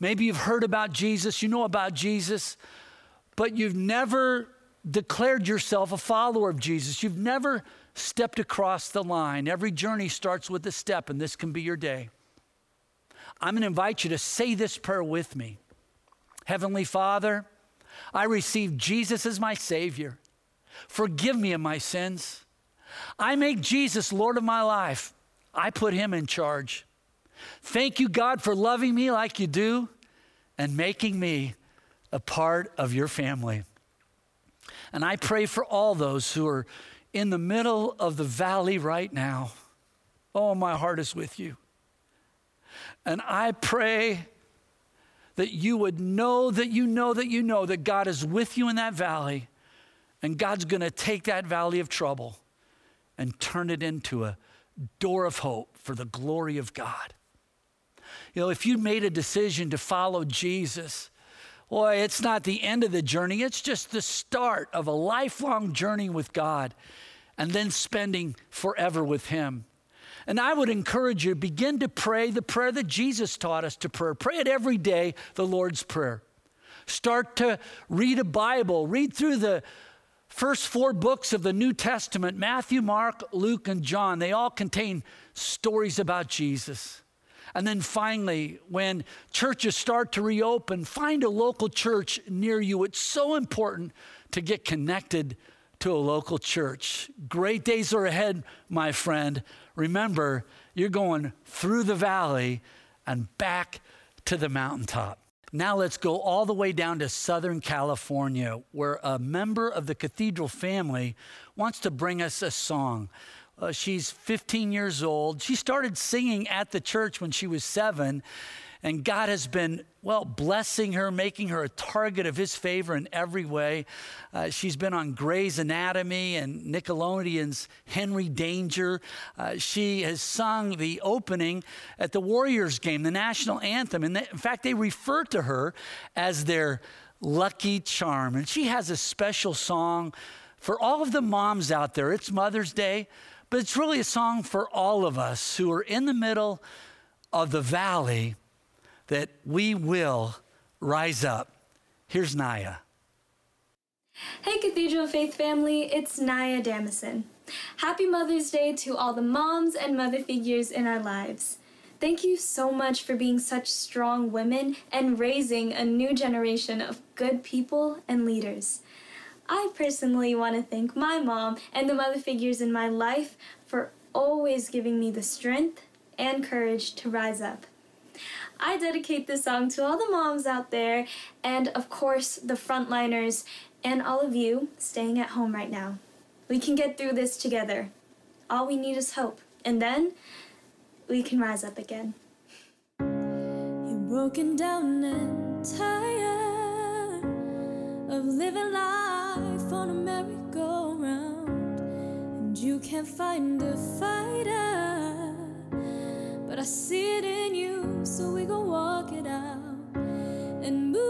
S1: Maybe you've heard about Jesus, you know about Jesus, but you've never declared yourself a follower of Jesus. You've never stepped across the line. Every journey starts with a step, and this can be your day. I'm going to invite you to say this prayer with me Heavenly Father, I receive Jesus as my Savior. Forgive me of my sins. I make Jesus Lord of my life. I put Him in charge. Thank you, God, for loving me like you do and making me a part of your family. And I pray for all those who are in the middle of the valley right now. Oh, my heart is with you. And I pray that you would know that you know that you know that God is with you in that valley, and God's going to take that valley of trouble and turn it into a door of hope for the glory of God. You know, if you made a decision to follow Jesus, boy, it's not the end of the journey, it's just the start of a lifelong journey with God and then spending forever with Him. And I would encourage you begin to pray the prayer that Jesus taught us to pray. Pray it every day, the Lord's Prayer. Start to read a Bible, read through the first four books of the New Testament Matthew, Mark, Luke, and John. They all contain stories about Jesus. And then finally, when churches start to reopen, find a local church near you. It's so important to get connected to a local church. Great days are ahead, my friend. Remember, you're going through the valley and back to the mountaintop. Now let's go all the way down to Southern California, where a member of the cathedral family wants to bring us a song. Uh, she's 15 years old. She started singing at the church when she was seven, and God has been, well, blessing her, making her a target of His favor in every way. Uh, she's been on Grey's Anatomy and Nickelodeon's Henry Danger. Uh, she has sung the opening at the Warriors game, the national anthem. And they, in fact, they refer to her as their lucky charm. And she has a special song for all of the moms out there. It's Mother's Day, but it's really a song for all of us who are in the middle of the valley that we will rise up. Here's Naya.
S12: Hey, Cathedral Faith family, it's Naya Damison. Happy Mother's Day to all the moms and mother figures in our lives. Thank you so much for being such strong women and raising a new generation of good people and leaders. I personally want to thank my mom and the mother figures in my life for always giving me the strength and courage to rise up. I dedicate this song to all the moms out there, and of course, the frontliners, and all of you staying at home right now. We can get through this together. All we need is hope, and then we can rise up again.
S13: You're broken down and tired of living life on a merry-go-round, and you can't find a fighter. But I see it in you, so we gon' walk it out and move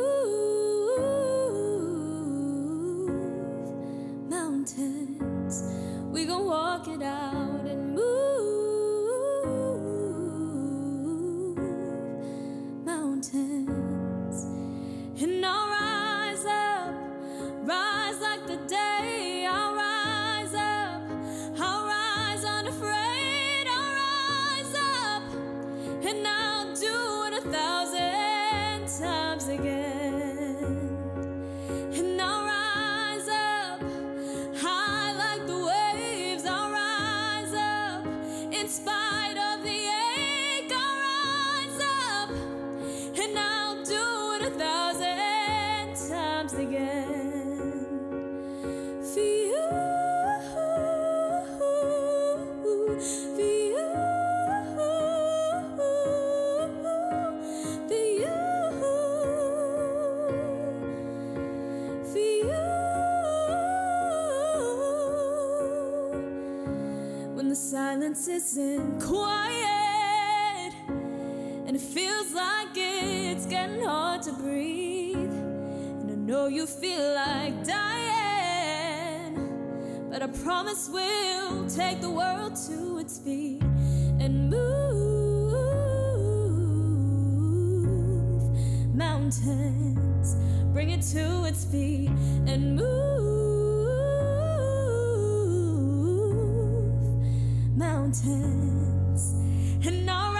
S13: mountains. We gon' walk it out silence isn't quiet And it feels like it's getting hard to breathe. And I know you feel like dying. But I promise we'll take the world to its feet and move mountains. Bring it to its feet and move mountains. And I'll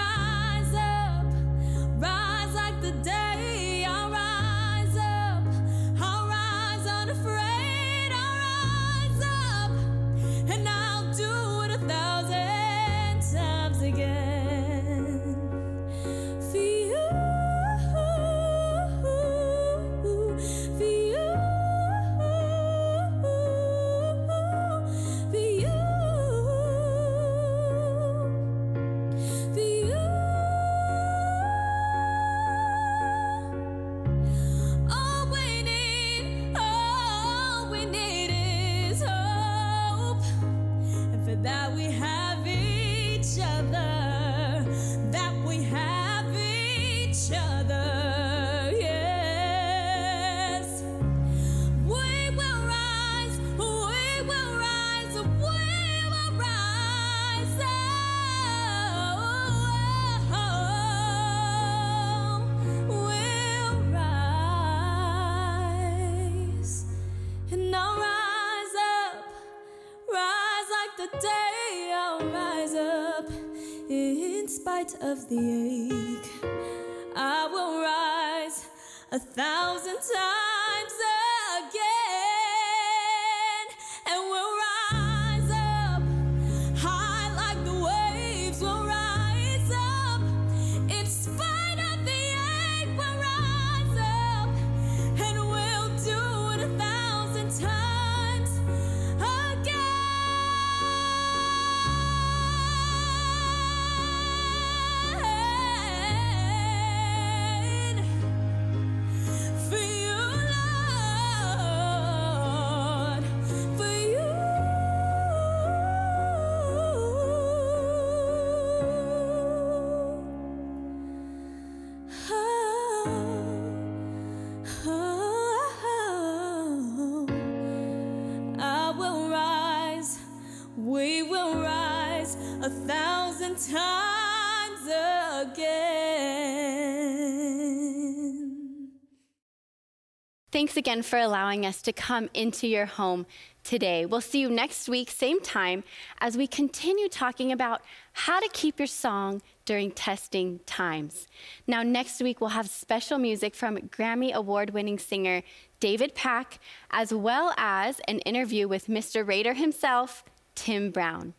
S2: Thanks again for allowing us to come into your home today. We'll see you next week, same time, as we continue talking about how to keep your song during testing times. Now, next week, we'll have special music from Grammy Award winning singer David Pack, as well as an interview with Mr. Raider himself, Tim Brown.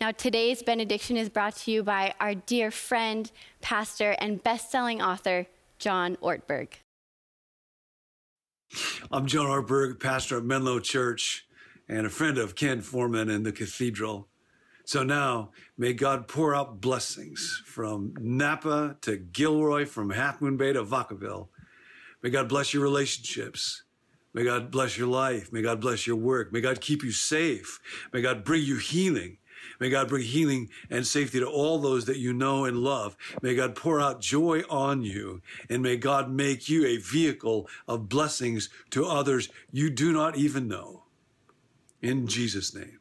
S2: Now, today's benediction is brought to you by our dear friend, pastor, and best selling author, John Ortberg.
S14: I'm John Ortberg, pastor at Menlo Church and a friend of Ken Foreman in the cathedral. So now, may God pour out blessings from Napa to Gilroy, from Half Moon Bay to Vacaville. May God bless your relationships. May God bless your life. May God bless your work. May God keep you safe. May God bring you healing. May God bring healing and safety to all those that you know and love. May God pour out joy on you. And may God make you a vehicle of blessings to others you do not even know. In Jesus' name.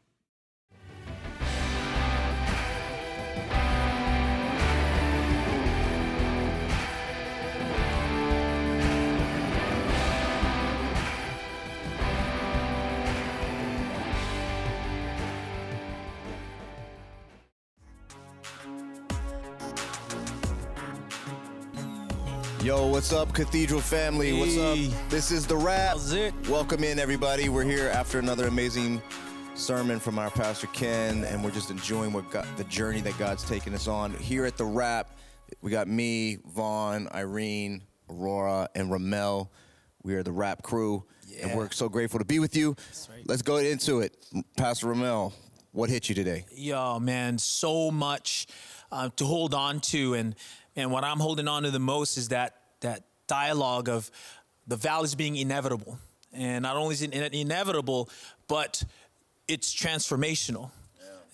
S15: Yo, what's up, Cathedral family? What's up? This is the Wrap. Welcome in, everybody. We're here after another amazing sermon from our pastor Ken, and we're just enjoying what God, the journey that God's taken us on. Here at the Wrap, we got me, Vaughn, Irene, Aurora, and Ramel. We are the Wrap crew, and we're so grateful to be with you. Let's go into it. Pastor Ramel, what hit you today?
S4: Yo, man, so much uh, to hold on to, and and what I'm holding on to the most is that that dialogue of the valleys being inevitable, and not only is it in- inevitable, but it's transformational.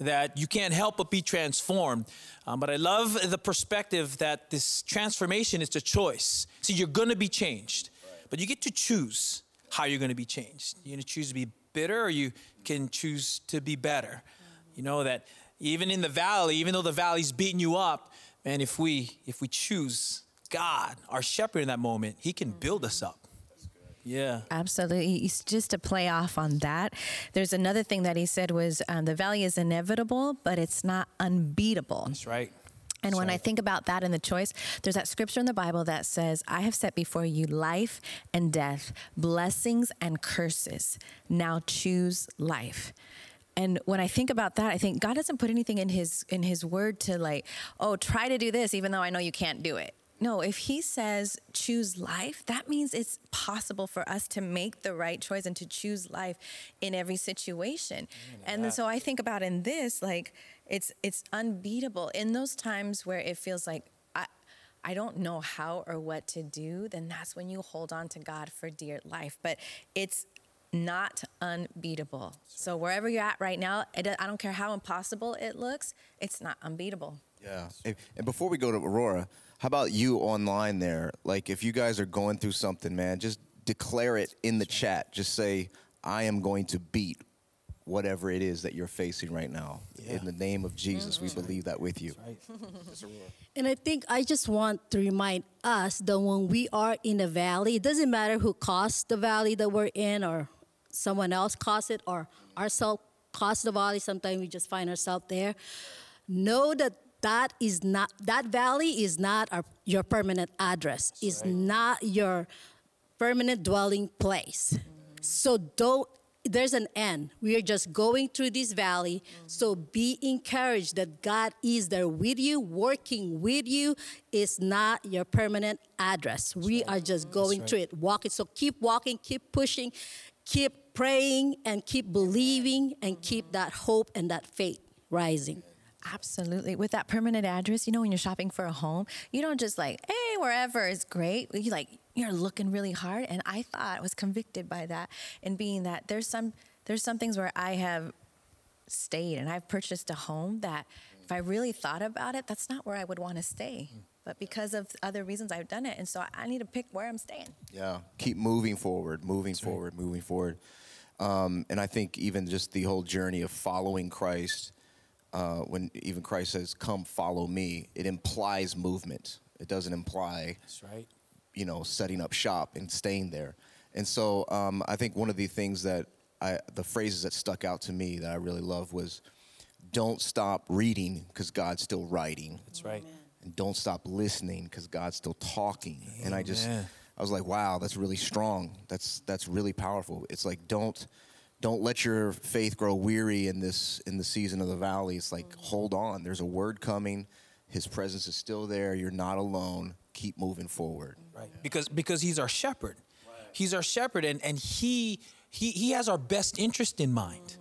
S4: that you can't help but be transformed. Um, but I love the perspective that this transformation is a choice. See, you're going to be changed, but you get to choose how you're going to be changed. You're to choose to be bitter, or you can choose to be better. You know that even in the valley, even though the valley's beating you up, man, if we if we choose God, our shepherd in that moment, He can build us up. Yeah.
S16: Absolutely. It's Just to play off on that, there's another thing that he said was um, the valley is inevitable, but it's not unbeatable.
S4: That's right.
S16: And when I think about that in the choice, there's that scripture in the Bible that says, I have set before you life and death, blessings and curses. Now choose life. And when I think about that, I think God doesn't put anything in his in his word to like, oh, try to do this even though I know you can't do it. No, if he says choose life, that means it's possible for us to make the right choice and to choose life in every situation. Mm, and then so I think about in this, like it's it's unbeatable. In those times where it feels like I I don't know how or what to do, then that's when you hold on to God for dear life. But it's not unbeatable. So wherever you're at right now, it, I don't care how impossible it looks, it's not unbeatable.
S15: Yeah. And, and before we go to Aurora, how about you online there? Like, if you guys are going through something, man, just declare it in the chat. Just say, I am going to beat whatever it is that you're facing right now. In the name of Jesus, we mm-hmm. believe that with you. [laughs]
S17: And I think I just want to remind us that when we are in a valley, it doesn't matter who caused the valley that we're in, or someone else caused it, or ourselves caused the valley. Sometimes we just find ourselves there. Know that that is not that valley is not our, your permanent address. It's not your permanent dwelling place. So don't there's an end. We are just going through this valley. So be encouraged that God is there with you, working with you. It's not your permanent address. we are just going
S18: right.
S17: through it, walking. So keep walking, keep pushing, keep praying, and keep believing, and keep that hope and that faith rising.
S16: Absolutely. With that permanent address, you know, when you're shopping for a home, you don't just like, hey, wherever is great. You like, you're looking really hard. And I thought I was convicted by that and being that there's some there's some things where I have stayed and I've purchased a home that if I really thought about it, that's not where I would want to stay. But because of other reasons I've done it. And so I need to pick where I'm staying.
S15: Yeah, keep moving forward, moving forward, moving forward. Um, and I think even just the whole journey of following Christ, uh, when even Christ says, "Come, follow me," it implies movement. It doesn't imply,
S4: That's right.
S15: you know, setting up shop and staying there. And so um, I think one of the things that I, the phrases that stuck out to me that I really love was, "Don't stop reading because God's still writing."
S4: That's right.
S15: and don't stop listening because God's still talking. And I just, I was like, wow, that's really strong. That's that's really powerful. It's like don't don't let your faith grow weary in this in the season of the valley. It's like hold on. There's a word coming. His presence is still there. You're not alone. Keep moving forward.
S4: Right. Because because he's our shepherd. He's our shepherd and, and he he he has our best interest in mind.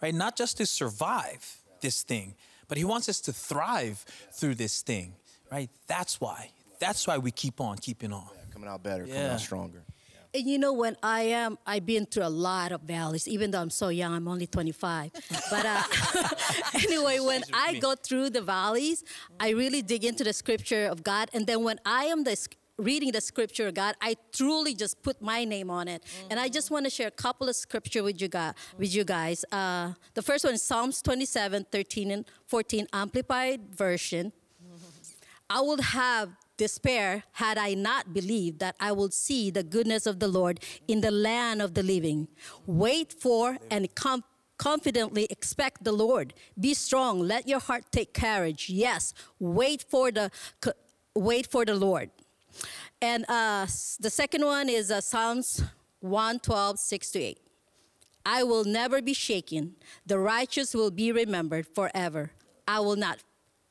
S4: Right? Not just to survive this thing, but he wants us to thrive through this thing. Right? That's why. That's why we keep on keeping on.
S15: coming out better, coming
S4: Yeah.
S15: out stronger.
S17: And you know, when I am, I've been through a lot of valleys, even though I'm so young, I'm only 25. But uh, [laughs] anyway, when I go through the valleys, I really dig into the scripture of God. And then when I am the, reading the scripture of God, I truly just put my name on it. And I just want to share a couple of scripture with you guys. With you guys. Uh, the first one is Psalms 27, 13 and 14, Amplified Version. I would have despair had I not believed that I would see the goodness of the Lord in the land of the living. Wait for and com- confidently expect the Lord. Be strong. Let your heart take courage. Yes, wait for the wait for the Lord. And uh, the second one is uh, Psalms 112, 6 to 8. I will never be shaken. The righteous will be remembered forever. I will not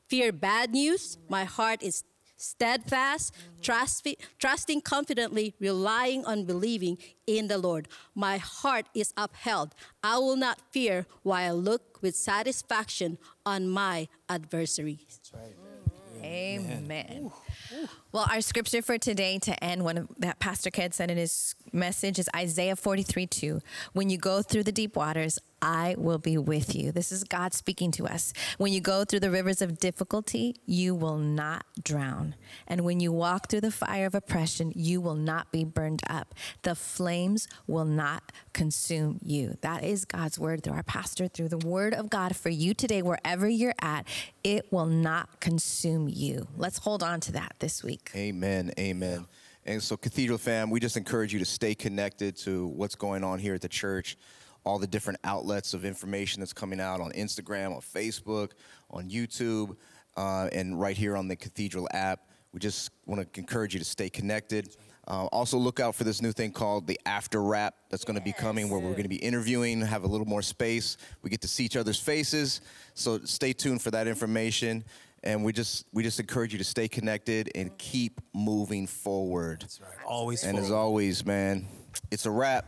S17: fear bad news. My heart is steadfast, trust, trusting confidently, relying on believing in the Lord. My heart is upheld. I will not fear while I look with satisfaction on my adversaries.
S16: Amen. Well, our scripture for today to end, one of, that Pastor Ken said in his message is Isaiah 43 2. When you go through the deep waters, I will be with you. This is God speaking to us. When you go through the rivers of difficulty, you will not drown. And when you walk through the fire of oppression, you will not be burned up. The flames will not consume you. That is God's word through our pastor, through the word of God for you today, wherever you're at. It will not consume you. Let's hold on to that this week.
S15: Amen. Amen. And so, Cathedral fam, we just encourage you to stay connected to what's going on here at the church, all the different outlets of information that's coming out on Instagram, on Facebook, on YouTube, uh, and right here on the Cathedral app. We just want to encourage you to stay connected. Uh, also, look out for this new thing called the After Wrap that's going to be coming, where we're going to be interviewing, have a little more space. We get to see each other's faces. So, stay tuned for that information and we just we just encourage you to stay connected and keep moving forward. That's
S18: right. Always.
S15: And
S18: forward.
S15: as always, man, it's a wrap.